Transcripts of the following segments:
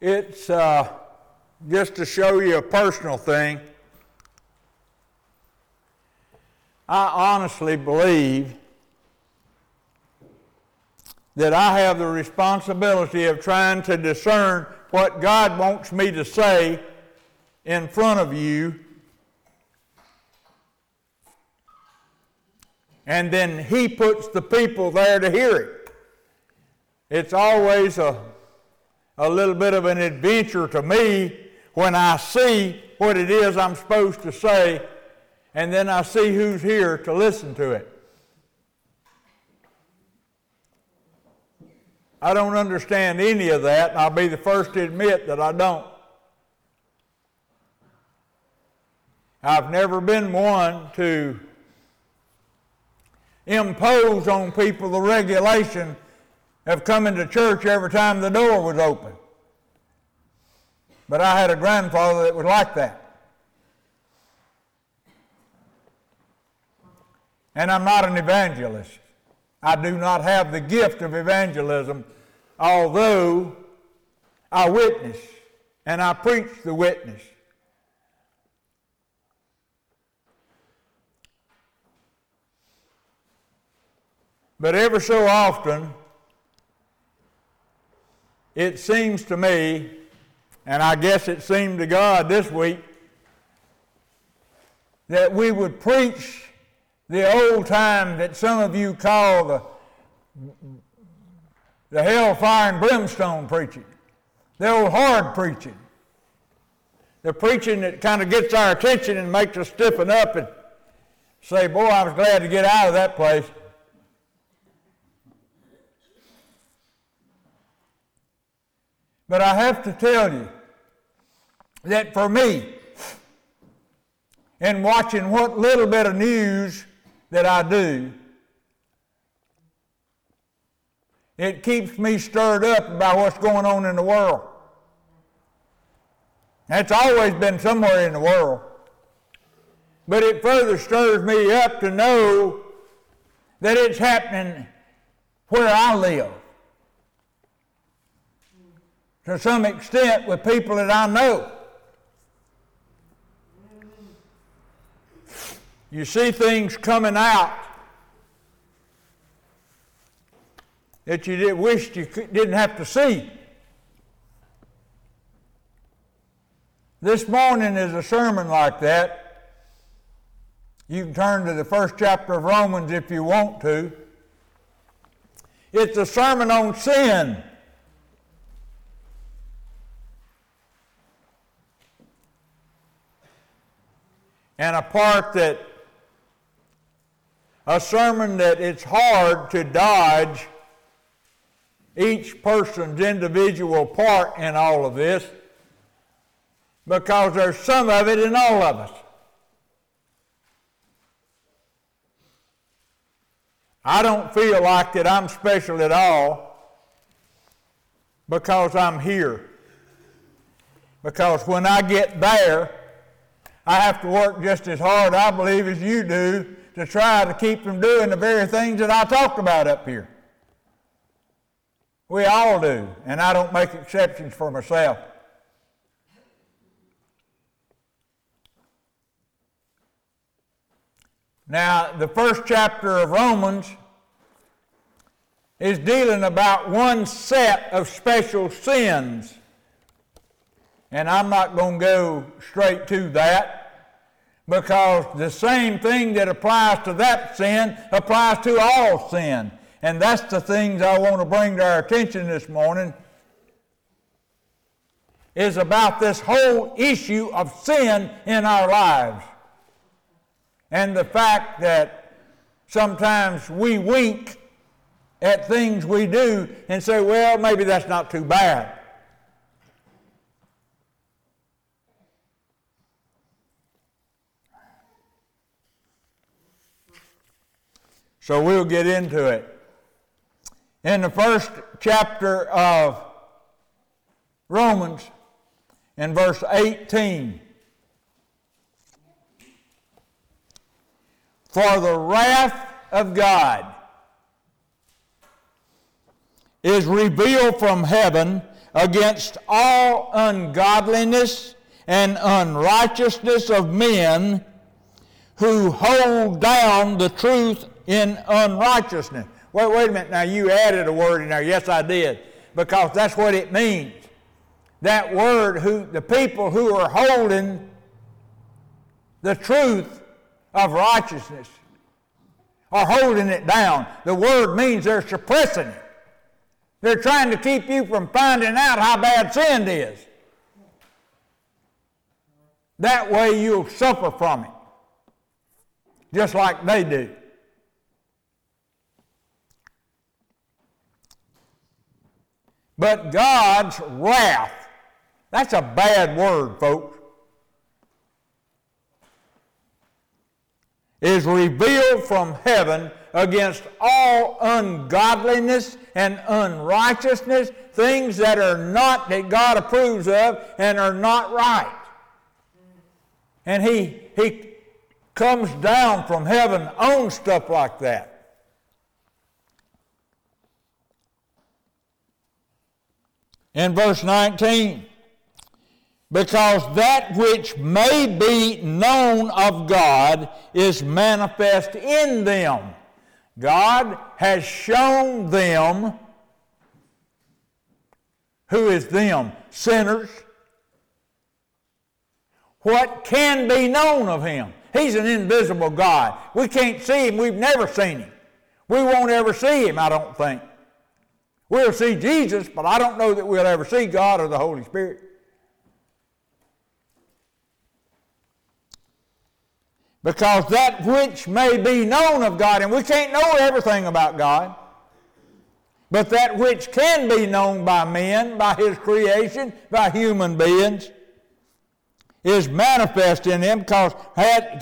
It's uh, just to show you a personal thing. I honestly believe that I have the responsibility of trying to discern what God wants me to say in front of you. And then He puts the people there to hear it. It's always a, a little bit of an adventure to me when I see what it is I'm supposed to say, and then I see who's here to listen to it. I don't understand any of that, and I'll be the first to admit that I don't. I've never been one to impose on people the regulation of come into church every time the door was open. But I had a grandfather that was like that. And I'm not an evangelist. I do not have the gift of evangelism, although I witness and I preach the witness. But ever so often, it seems to me, and I guess it seemed to God this week, that we would preach the old time that some of you call the, the hellfire and brimstone preaching, the old hard preaching, the preaching that kind of gets our attention and makes us stiffen up and say, Boy, I was glad to get out of that place. But I have to tell you that for me, in watching what little bit of news that I do, it keeps me stirred up about what's going on in the world. That's always been somewhere in the world. But it further stirs me up to know that it's happening where I live to some extent with people that I know. You see things coming out that you did, wished you didn't have to see. This morning is a sermon like that. You can turn to the first chapter of Romans if you want to. It's a sermon on sin. And a part that a sermon that it's hard to dodge each person's individual part in all of this because there's some of it in all of us. I don't feel like that I'm special at all because I'm here. Because when I get there, I have to work just as hard, I believe, as you do to try to keep from doing the very things that I talked about up here. We all do, and I don't make exceptions for myself. Now, the first chapter of Romans is dealing about one set of special sins and I'm not going to go straight to that because the same thing that applies to that sin applies to all sin. And that's the things I want to bring to our attention this morning is about this whole issue of sin in our lives. And the fact that sometimes we wink at things we do and say, well, maybe that's not too bad. So we'll get into it. In the first chapter of Romans, in verse 18, for the wrath of God is revealed from heaven against all ungodliness and unrighteousness of men who hold down the truth in unrighteousness. Wait, wait a minute. Now you added a word in there. Yes, I did. Because that's what it means. That word, who the people who are holding the truth of righteousness are holding it down. The word means they're suppressing it. They're trying to keep you from finding out how bad sin is. That way you'll suffer from it, just like they do. But God's wrath, that's a bad word, folks, is revealed from heaven against all ungodliness and unrighteousness, things that are not, that God approves of and are not right. And He, he comes down from heaven on stuff like that. In verse 19, because that which may be known of God is manifest in them. God has shown them, who is them? Sinners. What can be known of Him? He's an invisible God. We can't see Him. We've never seen Him. We won't ever see Him, I don't think. We'll see Jesus, but I don't know that we'll ever see God or the Holy Spirit. Because that which may be known of God, and we can't know everything about God, but that which can be known by men, by His creation, by human beings, is manifest in them because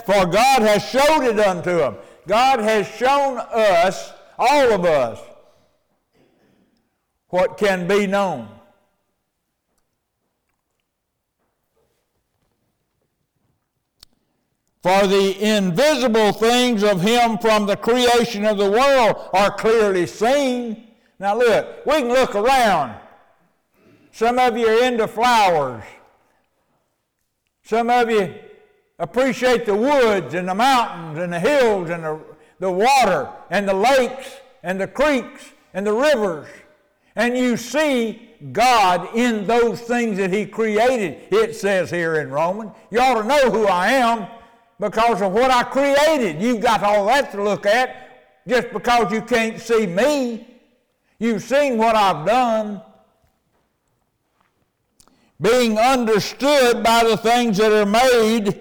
for God has showed it unto them. God has shown us, all of us, what can be known. For the invisible things of him from the creation of the world are clearly seen. Now look, we can look around. Some of you are into flowers. Some of you appreciate the woods and the mountains and the hills and the, the water and the lakes and the creeks and the rivers. And you see God in those things that He created, it says here in Romans. You ought to know who I am because of what I created. You've got all that to look at just because you can't see me. You've seen what I've done. Being understood by the things that are made,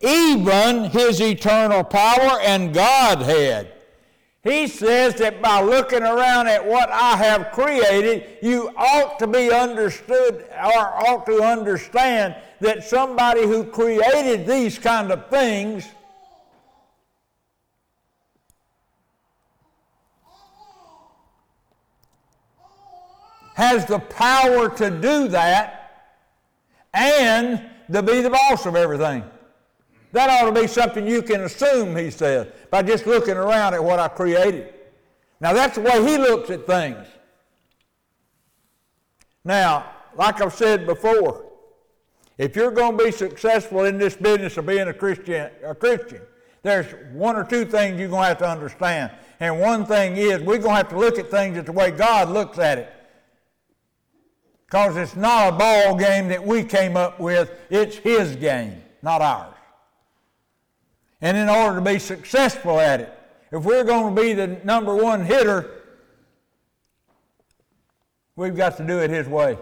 even his eternal power and Godhead. He says that by looking around at what I have created, you ought to be understood or ought to understand that somebody who created these kind of things has the power to do that and to be the boss of everything. That ought to be something you can assume, he says, by just looking around at what I created. Now, that's the way he looks at things. Now, like I've said before, if you're going to be successful in this business of being a Christian, a Christian, there's one or two things you're going to have to understand. And one thing is, we're going to have to look at things at the way God looks at it. Because it's not a ball game that we came up with, it's His game, not ours and in order to be successful at it. If we're going to be the number one hitter, we've got to do it His way.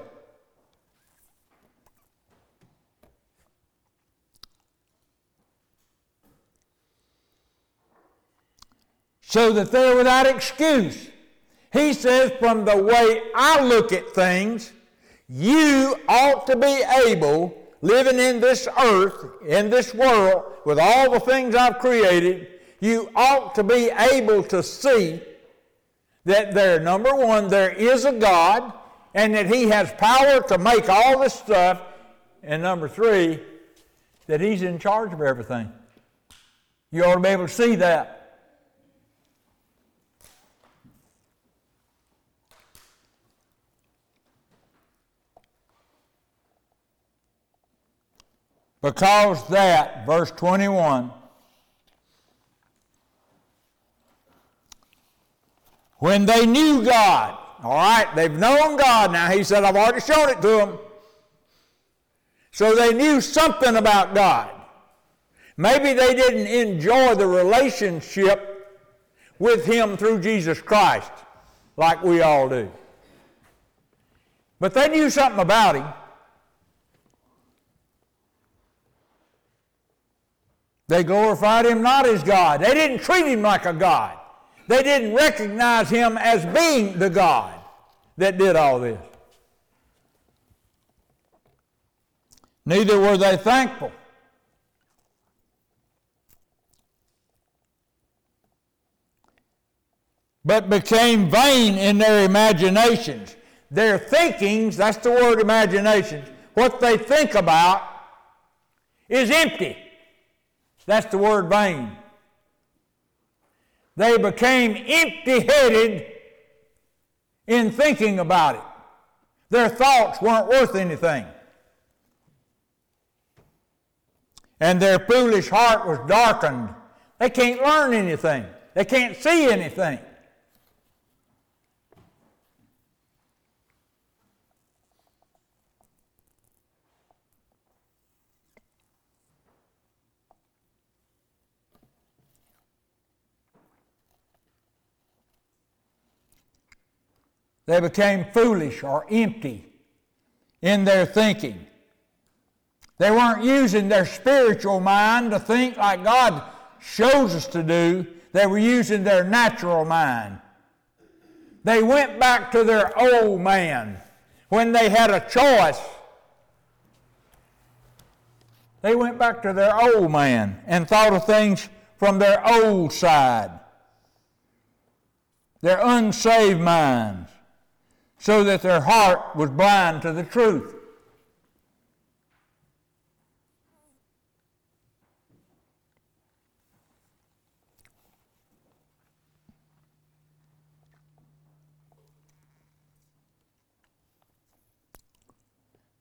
So that they're without excuse. He says, from the way I look at things, you ought to be able living in this earth, in this world, with all the things I've created, you ought to be able to see that there, number one, there is a God, and that He has power to make all this stuff, and number three, that He's in charge of everything. You ought to be able to see that. Because that, verse 21, when they knew God, all right, they've known God now. He said, I've already shown it to them. So they knew something about God. Maybe they didn't enjoy the relationship with Him through Jesus Christ like we all do. But they knew something about Him. They glorified Him not as God. They didn't treat Him like a God. They didn't recognize Him as being the God that did all this. Neither were they thankful. But became vain in their imaginations. Their thinkings, that's the word imaginations, what they think about is empty. That's the word vain. They became empty headed in thinking about it. Their thoughts weren't worth anything. and their foolish heart was darkened. They can't learn anything, they can't see anything. They became foolish or empty in their thinking. They weren't using their spiritual mind to think like God shows us to do. They were using their natural mind. They went back to their old man when they had a choice. They went back to their old man and thought of things from their old side, their unsaved minds, so that their heart was blind to the truth.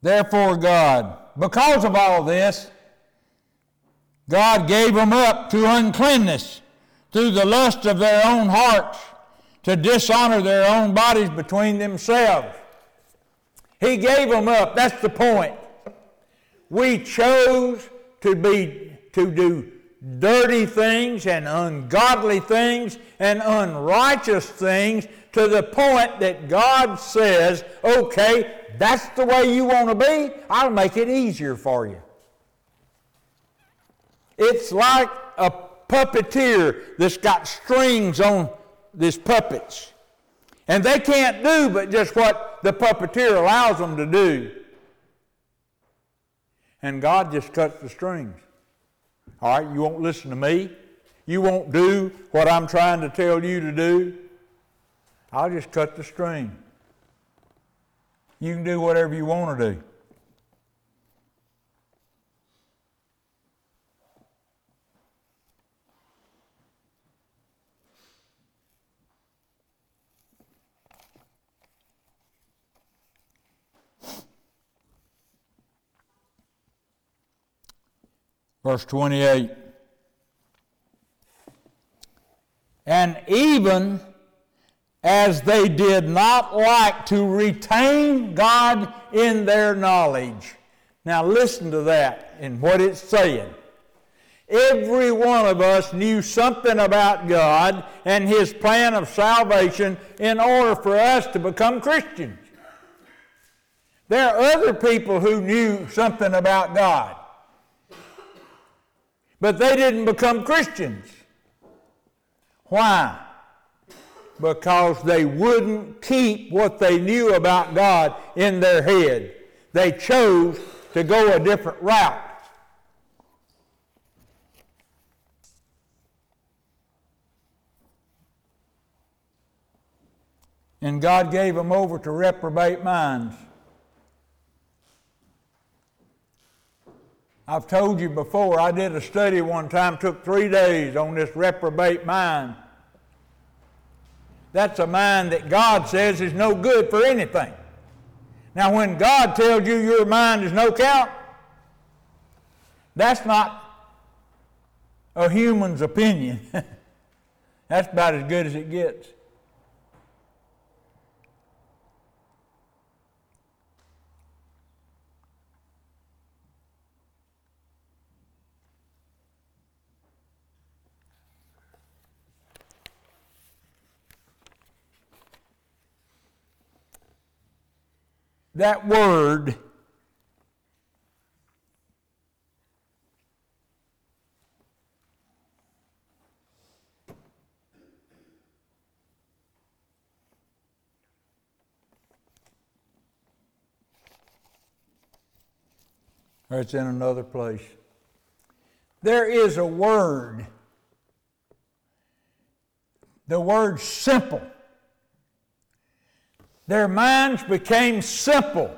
Therefore, God, because of all this, God gave them up to uncleanness through the lust of their own hearts to dishonor their own bodies between themselves. He gave them up. That's the point. We chose to be to do dirty things and ungodly things and unrighteous things to the point that God says, okay, that's the way you want to be, I'll make it easier for you. It's like a puppeteer that's got strings on these puppets. And they can't do but just what the puppeteer allows them to do. And God just cuts the strings. All right, you won't listen to me. You won't do what I'm trying to tell you to do. I'll just cut the string. You can do whatever you want to do. Verse 28. And even as they did not like to retain God in their knowledge. Now, listen to that and what it's saying. Every one of us knew something about God and His plan of salvation in order for us to become Christians. There are other people who knew something about God, but they didn't become Christians. Why? because they wouldn't keep what they knew about God in their head. They chose to go a different route. And God gave them over to reprobate minds. I've told you before, I did a study one time, took three days on this reprobate mind. That's a mind that God says is no good for anything. Now, when God tells you your mind is no count, That's not a human's opinion. That's about as good as it gets. That word or it's in another place. There is a word, the word simple. Their minds became simple.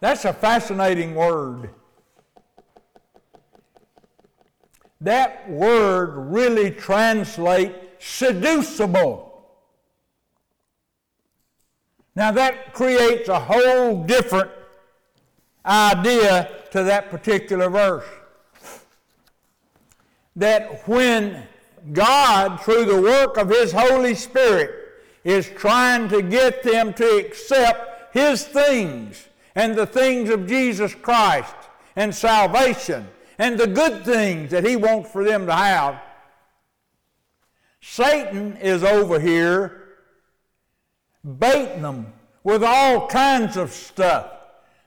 That's a fascinating word. That word really translates seducible. Now that creates a whole different idea to that particular verse. That when God, through the work of His Holy Spirit, is trying to get them to accept His things and the things of Jesus Christ and salvation and the good things that He wants for them to have. Satan is over here baiting them with all kinds of stuff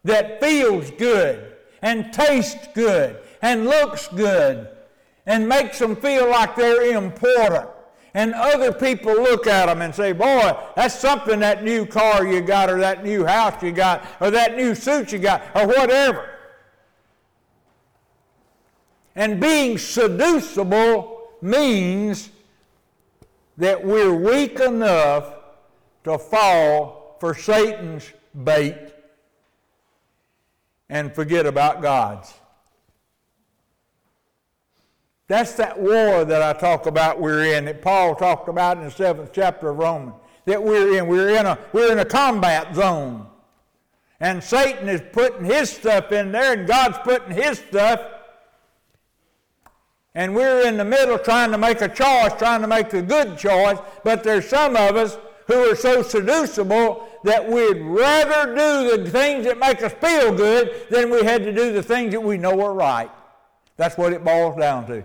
that feels good and tastes good and looks good and makes them feel like they're important. And other people look at them and say, Boy, that's something that new car you got, or that new house you got, or that new suit you got, or whatever. And being seducible means that we're weak enough to fall for Satan's bait and forget about God's. That's that war that I talk about we're in, that Paul talked about in the seventh chapter of Romans. That we're in. We're in a, we're in a combat zone. And Satan is putting his stuff in there, and God's putting his stuff. And we're in the middle trying to make a choice, trying to make a good choice. But there's some of us who are so seducible that we'd rather do the things that make us feel good than we had to do the things that we know are right. That's what it boils down to.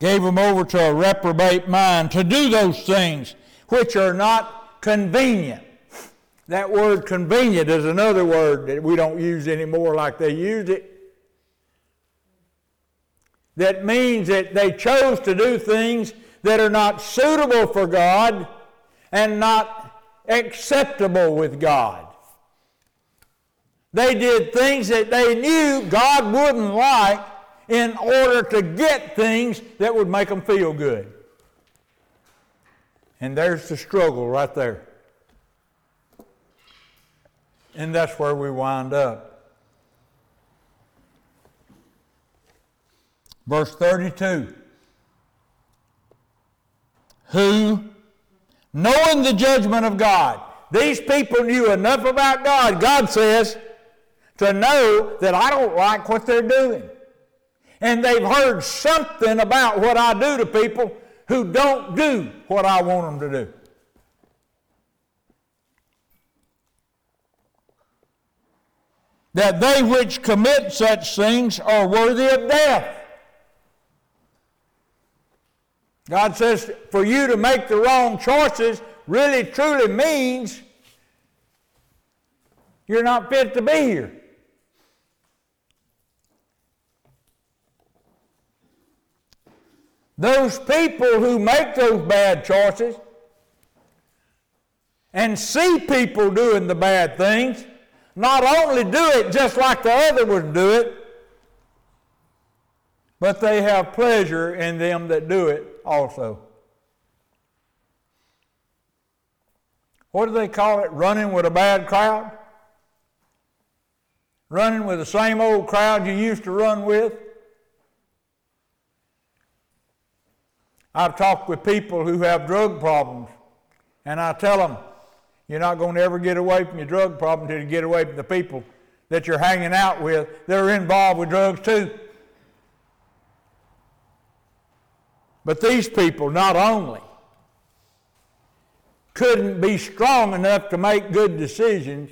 Gave them over to a reprobate mind to do those things which are not convenient. That word convenient is another word that we don't use anymore like they used it. That means that they chose to do things that are not suitable for God and not acceptable with God. They did things that they knew God wouldn't like in order to get things that would make them feel good. And there's the struggle right there. And that's where we wind up. Verse 32 Who, knowing the judgment of God, these people knew enough about God, God says, to know that I don't like what they're doing and they've heard something about what I do to people who don't do what I want them to do. That they which commit such things are worthy of death. God says for you to make the wrong choices really truly means you're not fit to be here. Those people who make those bad choices and see people doing the bad things not only do it just like the other would do it, but they have pleasure in them that do it also. What do they call it? Running with a bad crowd? running with the same old crowd you used to run with. I've talked with people who have drug problems, and I tell them, you're not going to ever get away from your drug problem until you get away from the people that you're hanging out with that are involved with drugs too. But these people not only couldn't be strong enough to make good decisions,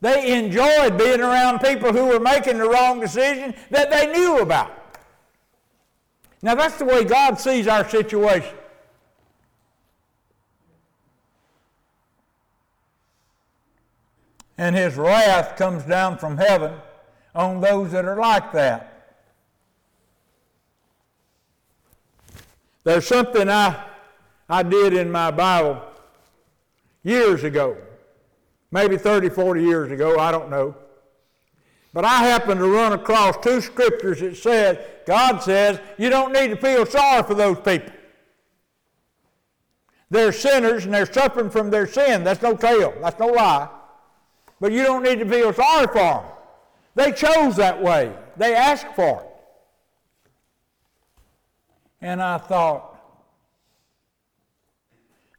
they enjoyed being around people who were making the wrong decision that they knew about. Now, that's the way God sees our situation. And his wrath comes down from heaven on those that are like that. There's something I, I did in my Bible years ago, maybe 30, 40 years ago, I don't know. But I happened to run across two scriptures that said, God says, you don't need to feel sorry for those people. They're sinners and they're suffering from their sin. That's no tale. That's no lie. But you don't need to feel sorry for them. They chose that way. They asked for it. And I thought,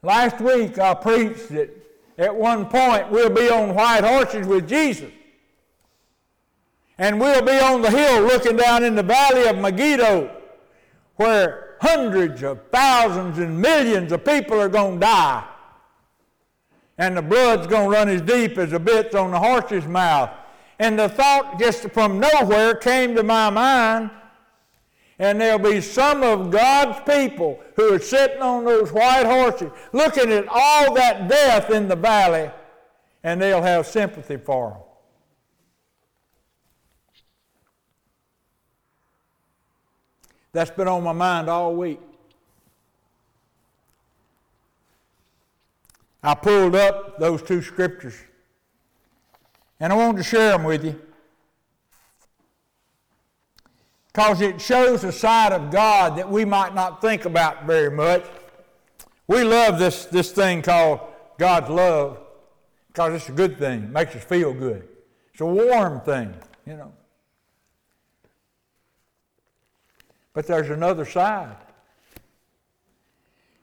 last week I preached that at one point we'll be on white horses with Jesus. And we'll be on the hill looking down in the valley of Megiddo where hundreds of thousands and millions of people are going to die. And the blood's going to run as deep as the bits on the horse's mouth. And the thought just from nowhere came to my mind, and there'll be some of God's people who are sitting on those white horses looking at all that death in the valley, and they'll have sympathy for them. That's been on my mind all week. I pulled up those two scriptures and I wanted to share them with you because it shows a side of God that we might not think about very much. We love this, this thing called God's love because it's a good thing. It makes us feel good. It's a warm thing, you know. But there's another side.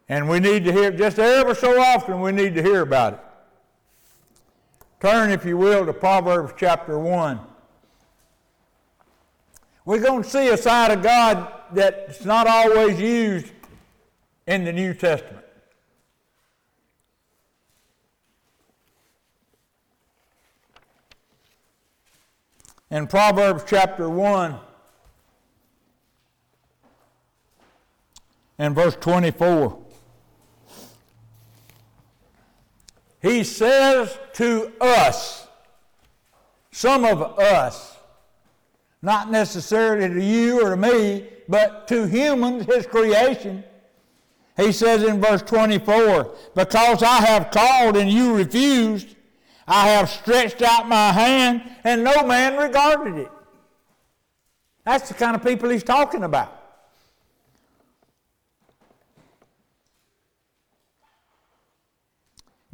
And we need to hear, just ever so often, we need to hear about it. Turn, if you will, to Proverbs chapter 1. We're going to see a side of God that's not always used in the New Testament. In Proverbs chapter 1, and verse 24. He says to us, some of us, not necessarily to you or to me, but to humans, his creation. He says in verse 24, Because I have called and you refused, I have stretched out my hand and no man regarded it. That's the kind of people he's talking about.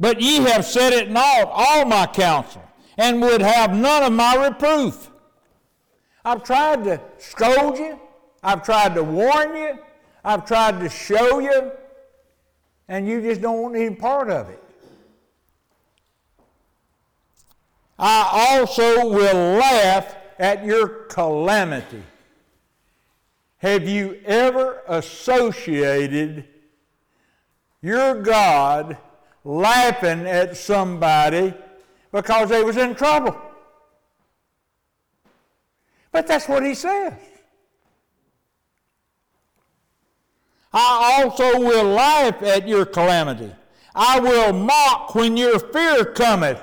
But ye have set at naught all my counsel, and would have none of my reproof. I've tried to scold you, I've tried to warn you, I've tried to show you, and you just don't want any part of it. I also will laugh at your calamity. Have you ever associated your God laughing at somebody because they was in trouble. But that's what he says. I also will laugh at your calamity. I will mock when your fear cometh.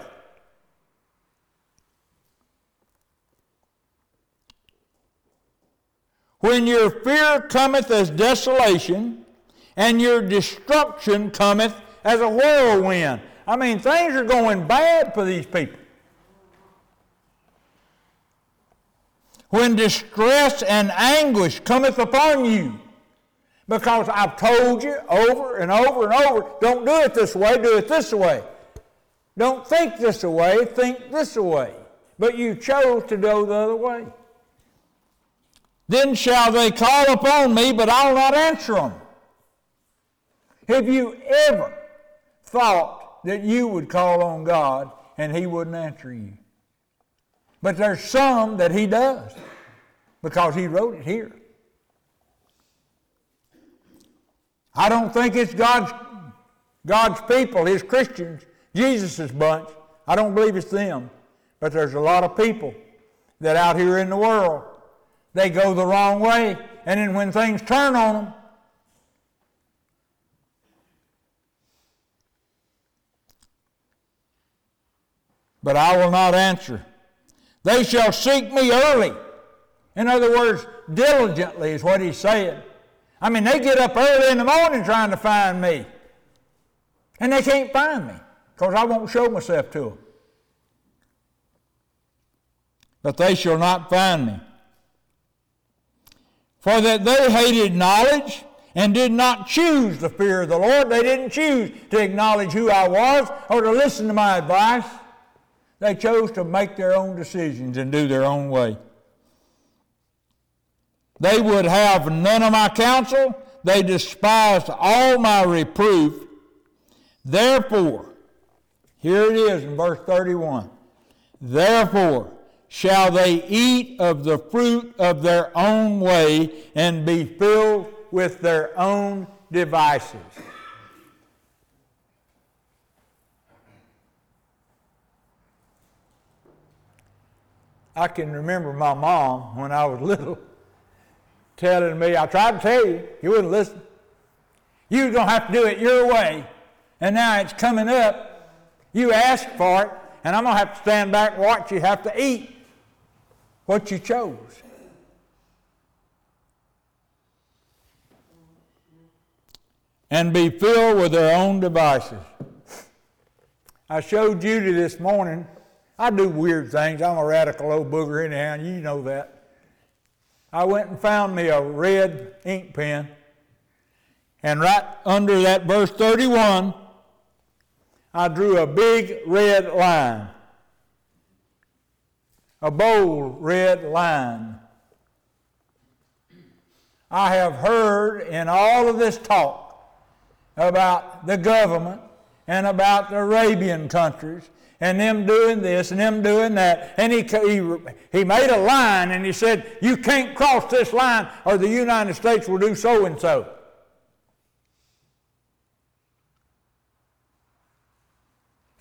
When your fear cometh as desolation, and your destruction cometh as a whirlwind. I mean, things are going bad for these people. When distress and anguish cometh upon you, because I've told you over and over and over, don't do it this way, do it this way. Don't think this way, think this way. But you chose to go the other way. Then shall they call upon me, but I'll not answer them. Have you ever thought that you would call on God and He wouldn't answer you? But there's some that He does because He wrote it here. I don't think it's God's, God's people, His Christians, Jesus' bunch. I don't believe it's them. But there's a lot of people that out here in the world, they go the wrong way. And then when things turn on them, but I will not answer. They shall seek me early. In other words, diligently is what he's saying. I mean, they get up early in the morning trying to find me. And they can't find me because I won't show myself to them. But they shall not find me. For that they hated knowledge and did not choose the fear of the Lord. They didn't choose to acknowledge who I was or to listen to my advice. They chose to make their own decisions and do their own way. They would have none of my counsel. They despised all my reproof. Therefore, here it is in verse 31. Therefore shall they eat of the fruit of their own way and be filled with their own devices. I can remember my mom when I was little telling me, I tried to tell you, you wouldn't listen. You're going to have to do it your way. And now it's coming up. You asked for it, and I'm going to have to stand back and watch you have to eat what you chose. And be filled with their own devices. I showed Judy this morning I do weird things. I'm a radical old booger anyhow, and you know that. I went and found me a red ink pen, and right under that verse 31, I drew a big red line. A bold red line. I have heard in all of this talk about the government and about the Arabian countries and them doing this and them doing that. And he, he, he made a line and he said, You can't cross this line or the United States will do so and so.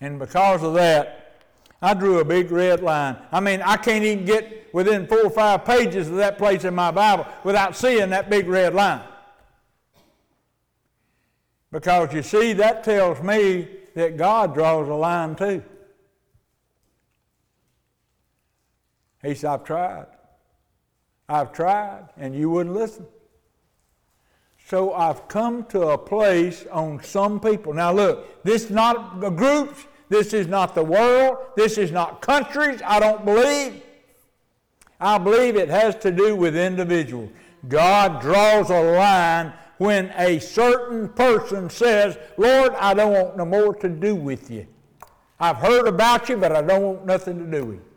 And because of that, I drew a big red line. I mean, I can't even get within four or five pages of that place in my Bible without seeing that big red line. Because you see, that tells me that God draws a line too. He said, I've tried. I've tried, and you wouldn't listen. So I've come to a place on some people. Now, look, this is not the groups, this is not the world, this is not countries, I don't believe. I believe it has to do with individuals. God draws a line when a certain person says, Lord, I don't want no more to do with you. I've heard about you, but I don't want nothing to do with you.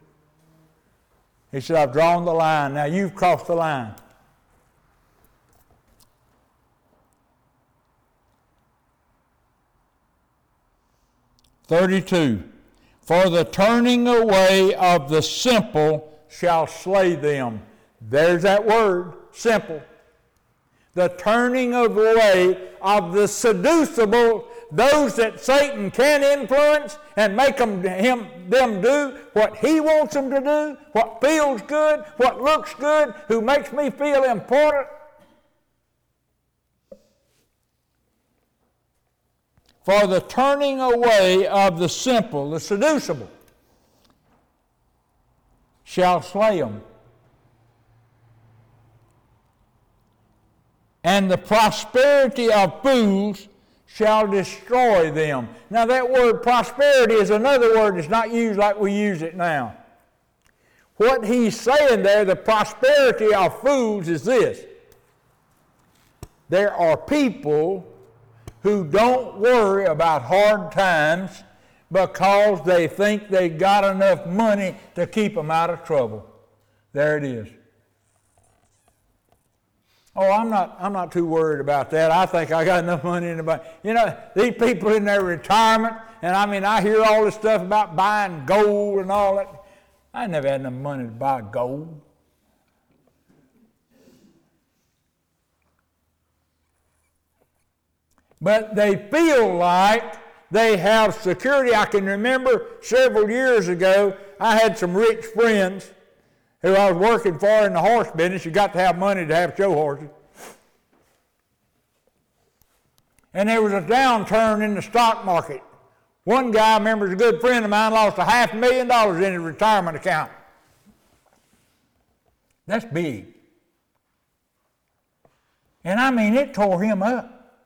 He said, I've drawn the line. Now you've crossed the line. Thirty-two. For the turning away of the simple shall slay them. There's that word, simple. The turning away of the seducible those that Satan can influence and make them, him, them do what he wants them to do, what feels good, what looks good, who makes me feel important. For the turning away of the simple, the seducible, shall slay them. And the prosperity of fools shall destroy them. Now, that word prosperity is another word that's not used like we use it now. What he's saying there, the prosperity of fools, is this there are people who don't worry about hard times because they think they got enough money to keep them out of trouble. There it is. Oh, I'm not, I'm not too worried about that. I think I got enough money in the bank. You know, these people in their retirement, and I mean, I hear all this stuff about buying gold and all that. I never had enough money to buy gold. But they feel like they have security. I can remember several years ago, I had some rich friends who I was working for in the horse business. You got to have money to have show horses. And there was a downturn in the stock market. One guy, I remember, is a good friend of mine, lost a half million dollars in his retirement account. That's big. And I mean, it tore him up.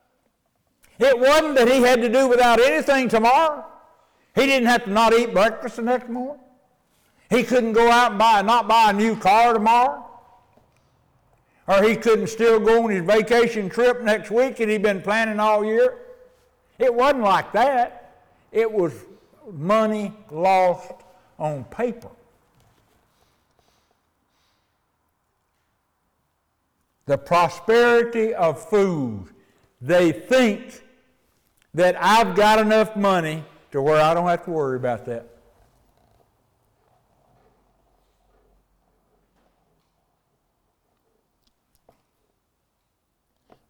It wasn't that he had to do without anything tomorrow. He didn't have to not eat breakfast the next morning. He couldn't go out and buy, not buy a new car tomorrow. Or he couldn't still go on his vacation trip next week that he'd been planning all year. It wasn't like that. It was money lost on paper. The prosperity of food. They think that I've got enough money to where I don't have to worry about that.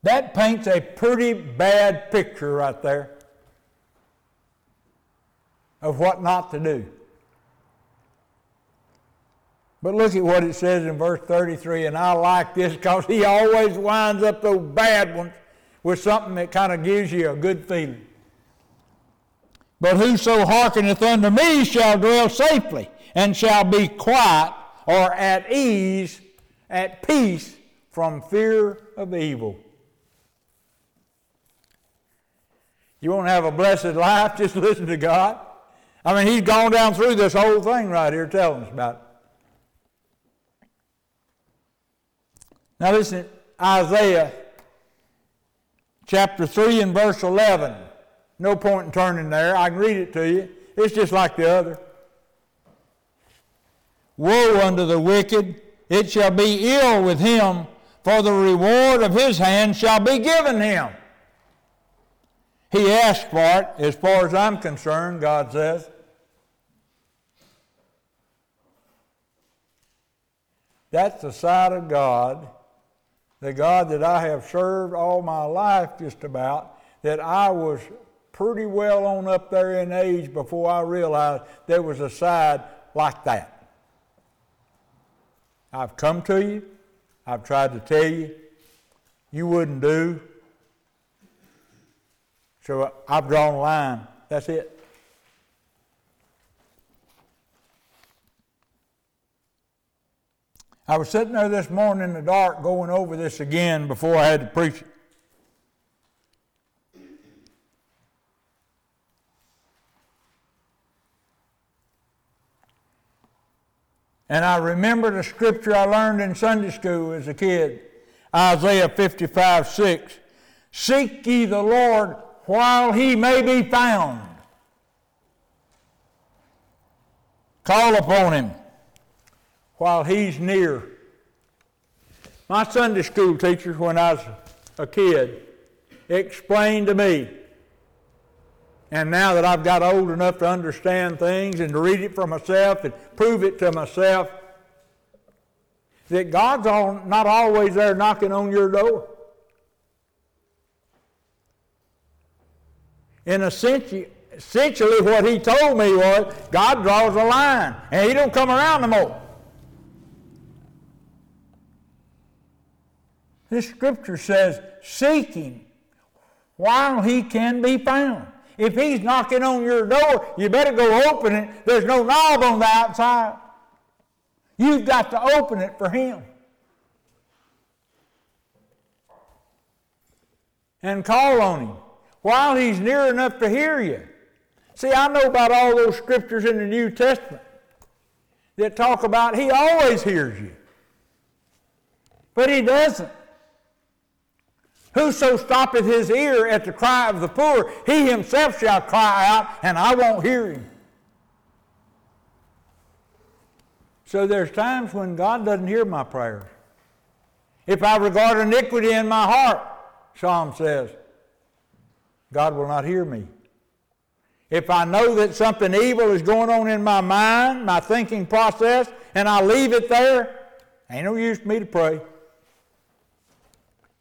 That paints a pretty bad picture right there of what not to do. But look at what it says in verse 33, and I like this because he always winds up those bad ones with something that kind of gives you a good feeling. But whoso hearkeneth unto me shall dwell safely, and shall be quiet or at ease, at peace from fear of evil. You want to have a blessed life? Just listen to God. I mean, He's gone down through this whole thing right here telling us about it. Now, listen, Isaiah chapter 3 and verse 11. No point in turning there. I can read it to you. It's just like the other. Woe unto the wicked! It shall be ill with him, for the reward of his hand shall be given him. He asked for it, as far as I'm concerned, God says. That's the side of God, the God that I have served all my life just about, that I was pretty well on up there in age before I realized there was a side like that. I've come to you, I've tried to tell you, you wouldn't do. So I've drawn a line. That's it. I was sitting there this morning in the dark going over this again before I had to preach it. And I remembered a scripture I learned in Sunday school as a kid Isaiah 55 6. Seek ye the Lord while he may be found. Call upon him while he's near. My Sunday school teacher, when I was a kid, explained to me, and now that I've got old enough to understand things and to read it for myself and prove it to myself, that God's not always there knocking on your door. In a sense, essentially what he told me was God draws a line and he don't come around no more. This scripture says, seeking while he can be found. If he's knocking on your door, you better go open it. There's no knob on the outside. You've got to open it for him. And call on him while he's near enough to hear you. See, I know about all those scriptures in the New Testament that talk about he always hears you. But he doesn't. Whoso stoppeth his ear at the cry of the poor, he himself shall cry out, and I won't hear him. So there's times when God doesn't hear my prayers. If I regard iniquity in my heart, Psalm says, God will not hear me. If I know that something evil is going on in my mind, my thinking process, and I leave it there, ain't no use for me to pray.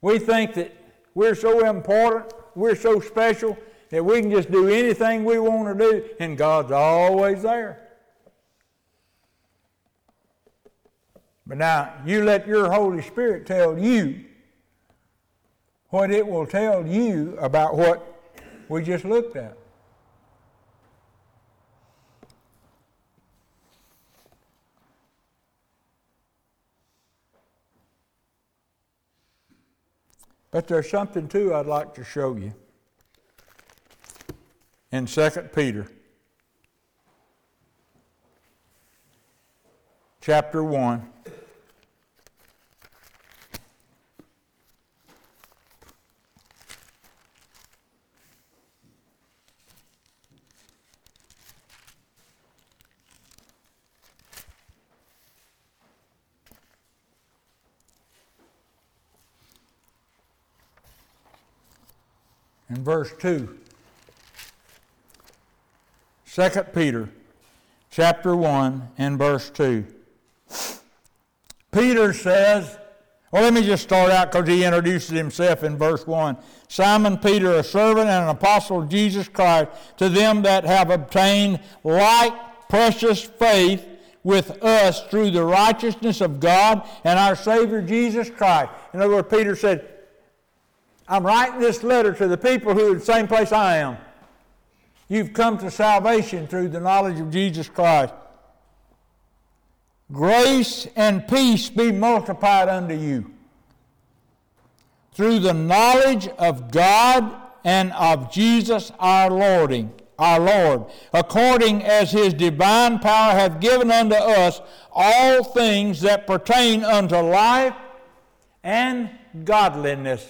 We think that we're so important, we're so special, that we can just do anything we want to do, and God's always there. But now, you let your Holy Spirit tell you what it will tell you about what we just looked at. But there's something too I'd like to show you in 2 Peter chapter 1. In verse 2. 2 Peter chapter 1 and verse 2. Peter says, well, let me just start out because he introduces himself in verse 1. Simon Peter, a servant and an apostle of Jesus Christ, to them that have obtained like precious faith with us through the righteousness of God and our Savior Jesus Christ. In other words, Peter said, I'm writing this letter to the people who are in the same place I am. You've come to salvation through the knowledge of Jesus Christ. Grace and peace be multiplied unto you through the knowledge of God and of Jesus our Lord, our Lord, according as his divine power hath given unto us all things that pertain unto life and godliness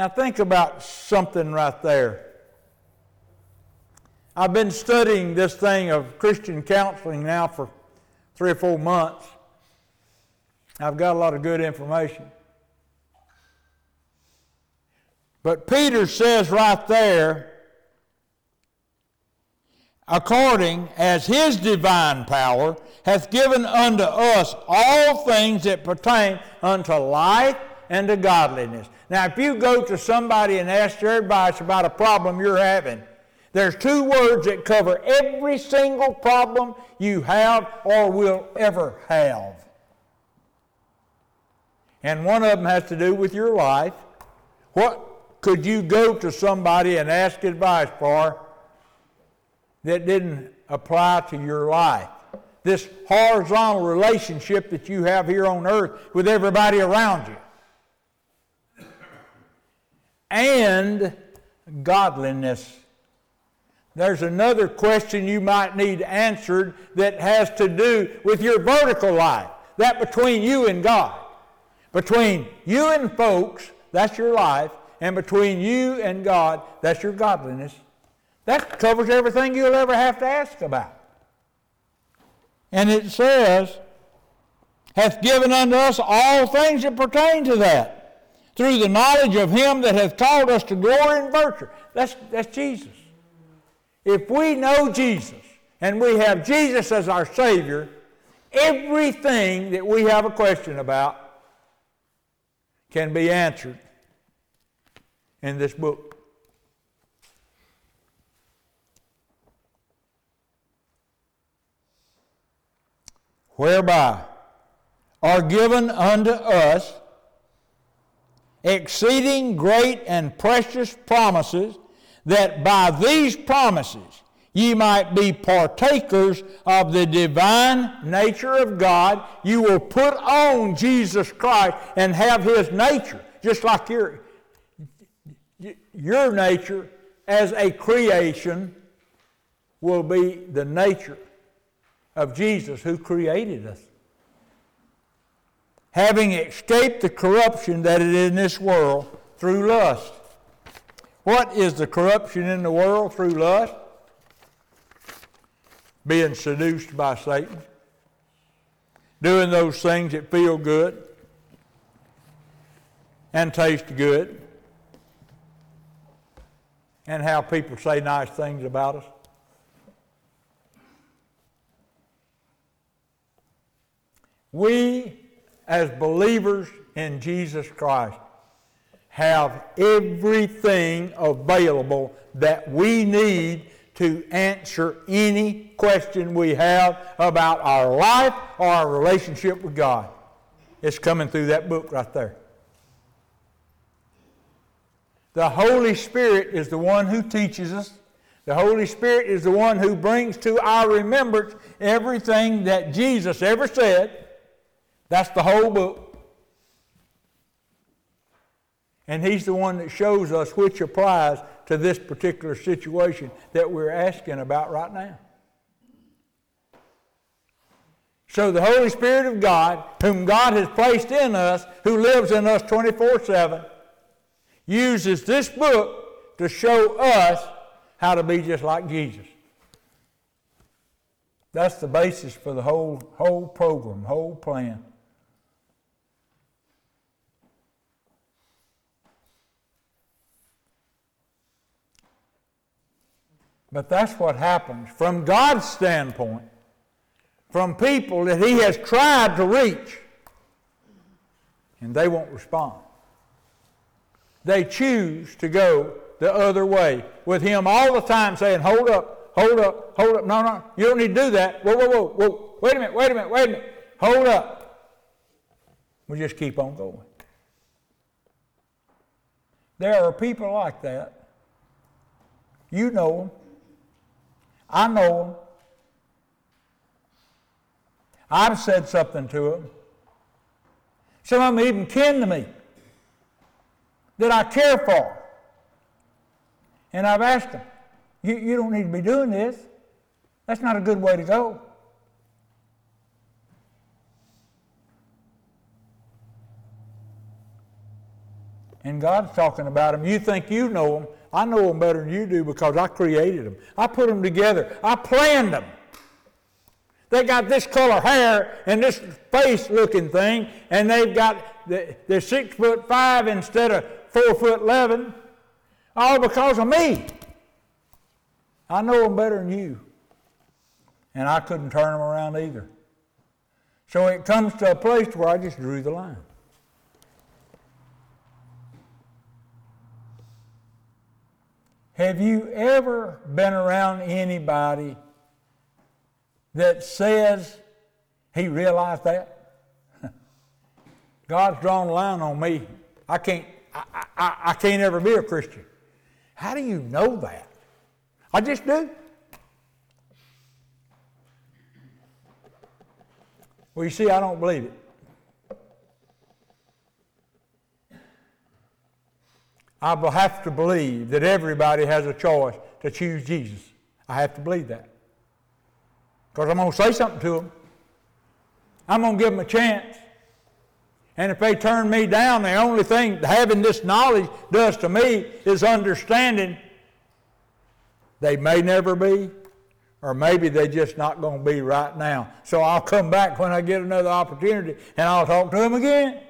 now, think about something right there. I've been studying this thing of Christian counseling now for three or four months. I've got a lot of good information. But Peter says right there, according as his divine power hath given unto us all things that pertain unto life and to godliness. Now, if you go to somebody and ask their advice about a problem you're having, there's two words that cover every single problem you have or will ever have. And one of them has to do with your life. What could you go to somebody and ask advice for that didn't apply to your life? This horizontal relationship that you have here on earth with everybody around you and godliness. There's another question you might need answered that has to do with your vertical life, that between you and God. Between you and folks, that's your life, and between you and God, that's your godliness. That covers everything you'll ever have to ask about. And it says, hath given unto us all things that pertain to that through the knowledge of him that hath called us to glory and virtue. That's, that's Jesus. If we know Jesus and we have Jesus as our Savior, everything that we have a question about can be answered in this book. Whereby are given unto us exceeding great and precious promises, that by these promises ye might be partakers of the divine nature of God. You will put on Jesus Christ and have his nature, just like your, your nature as a creation will be the nature of Jesus who created us having escaped the corruption that is in this world through lust. What is the corruption in the world through lust? Being seduced by Satan, doing those things that feel good and taste good, and how people say nice things about us. We, as believers in Jesus Christ, have everything available that we need to answer any question we have about our life or our relationship with God. It's coming through that book right there. The Holy Spirit is the one who teaches us. The Holy Spirit is the one who brings to our remembrance everything that Jesus ever said. That's the whole book. And He's the one that shows us which applies to this particular situation that we're asking about right now. So the Holy Spirit of God, whom God has placed in us, who lives in us 24 7, uses this book to show us how to be just like Jesus. That's the basis for the whole, whole program, whole plan. But that's what happens from God's standpoint, from people that He has tried to reach, and they won't respond. They choose to go the other way with Him all the time saying, Hold up, hold up, hold up. No, no, you don't need to do that. Whoa, whoa, whoa, whoa. Wait a minute, wait a minute, wait a minute. Hold up. We just keep on going. There are people like that. You know them. I know them. I've said something to them. Some of them even kin to me that I care for. And I've asked them, you, you don't need to be doing this. That's not a good way to go. And God's talking about them. You think you know them. I know them better than you do because I created them. I put them together. I planned them. They got this color hair and this face looking thing, and they've got, they're six foot five instead of four foot eleven, all because of me. I know them better than you. And I couldn't turn them around either. So it comes to a place where I just drew the line. Have you ever been around anybody that says he realized that? God's drawn a line on me. I can't, I, I, I can't ever be a Christian. How do you know that? I just do. Well, you see, I don't believe it. I have to believe that everybody has a choice to choose Jesus. I have to believe that. Because I'm going to say something to them. I'm going to give them a chance. And if they turn me down, the only thing having this knowledge does to me is understanding they may never be, or maybe they're just not going to be right now. So I'll come back when I get another opportunity and I'll talk to them again.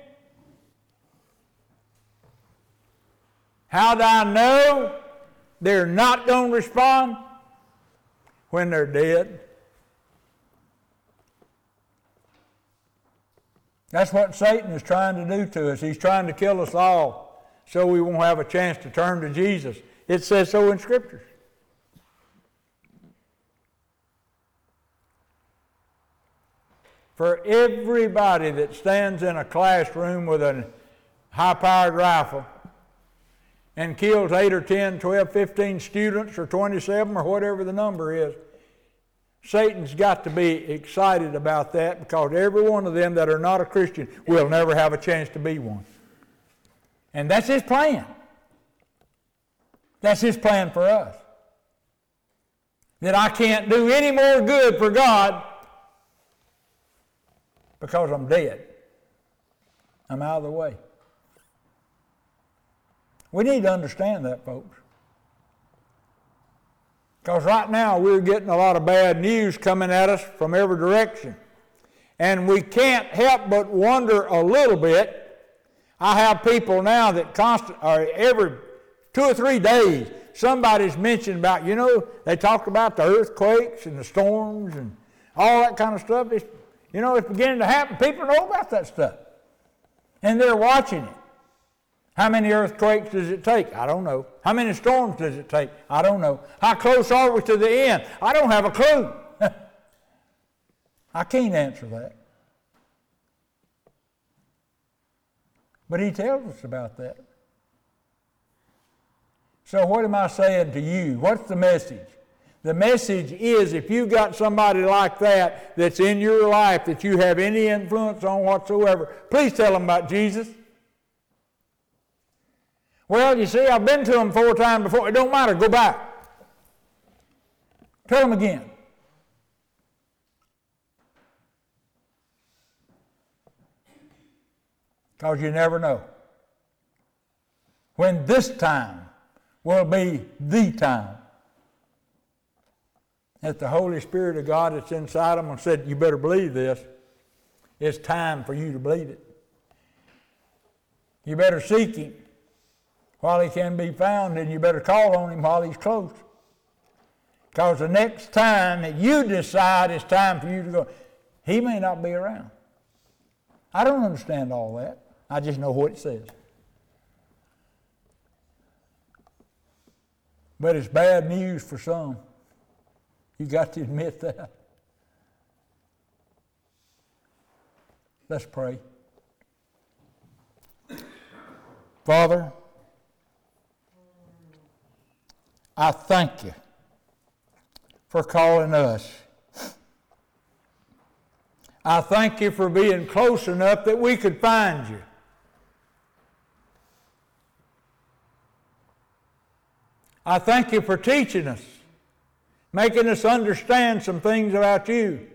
How do I know they're not going to respond? When they're dead. That's what Satan is trying to do to us. He's trying to kill us all so we won't have a chance to turn to Jesus. It says so in Scriptures. For everybody that stands in a classroom with a high powered rifle and kills 8 or 10, 12, 15 students or 27 or whatever the number is, Satan's got to be excited about that because every one of them that are not a Christian will never have a chance to be one. And that's his plan. That's his plan for us. That I can't do any more good for God because I'm dead. I'm out of the way. We need to understand that, folks. Because right now we're getting a lot of bad news coming at us from every direction. And we can't help but wonder a little bit. I have people now that constant, or uh, every two or three days, somebody's mentioned about, you know, they talk about the earthquakes and the storms and all that kind of stuff. It's, you know, it's beginning to happen. People know about that stuff. And they're watching it. How many earthquakes does it take? I don't know. How many storms does it take? I don't know. How close are we to the end? I don't have a clue. I can't answer that. But he tells us about that. So, what am I saying to you? What's the message? The message is if you've got somebody like that that's in your life that you have any influence on whatsoever, please tell them about Jesus. Well, you see, I've been to them four times before. It don't matter. Go back. Tell them again. Because you never know when this time will be the time that the Holy Spirit of God that's inside them and said, You better believe this. It's time for you to believe it. You better seek Him while He can be found, and you better call on Him while He's close. Because the next time that you decide it's time for you to go, He may not be around. I don't understand all that. I just know what it says. But it's bad news for some. You got to admit that. Let's pray. Father, I thank you for calling us. I thank you for being close enough that we could find you. I thank you for teaching us making us understand some things about you.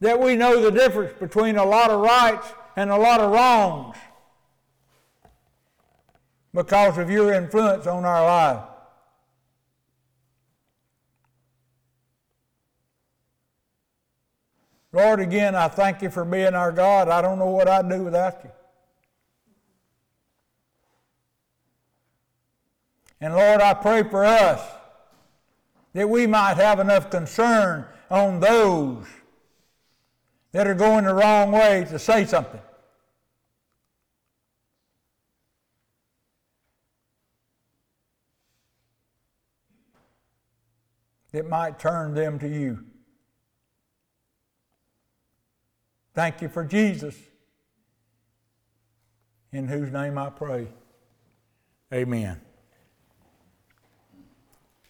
That we know the difference between a lot of rights and a lot of wrongs because of your influence on our life. Lord, again, I thank you for being our God. I don't know what I'd do without you. And Lord, I pray for us that we might have enough concern on those that are going the wrong way to say something. That might turn them to you. Thank you for Jesus, in whose name I pray. Amen.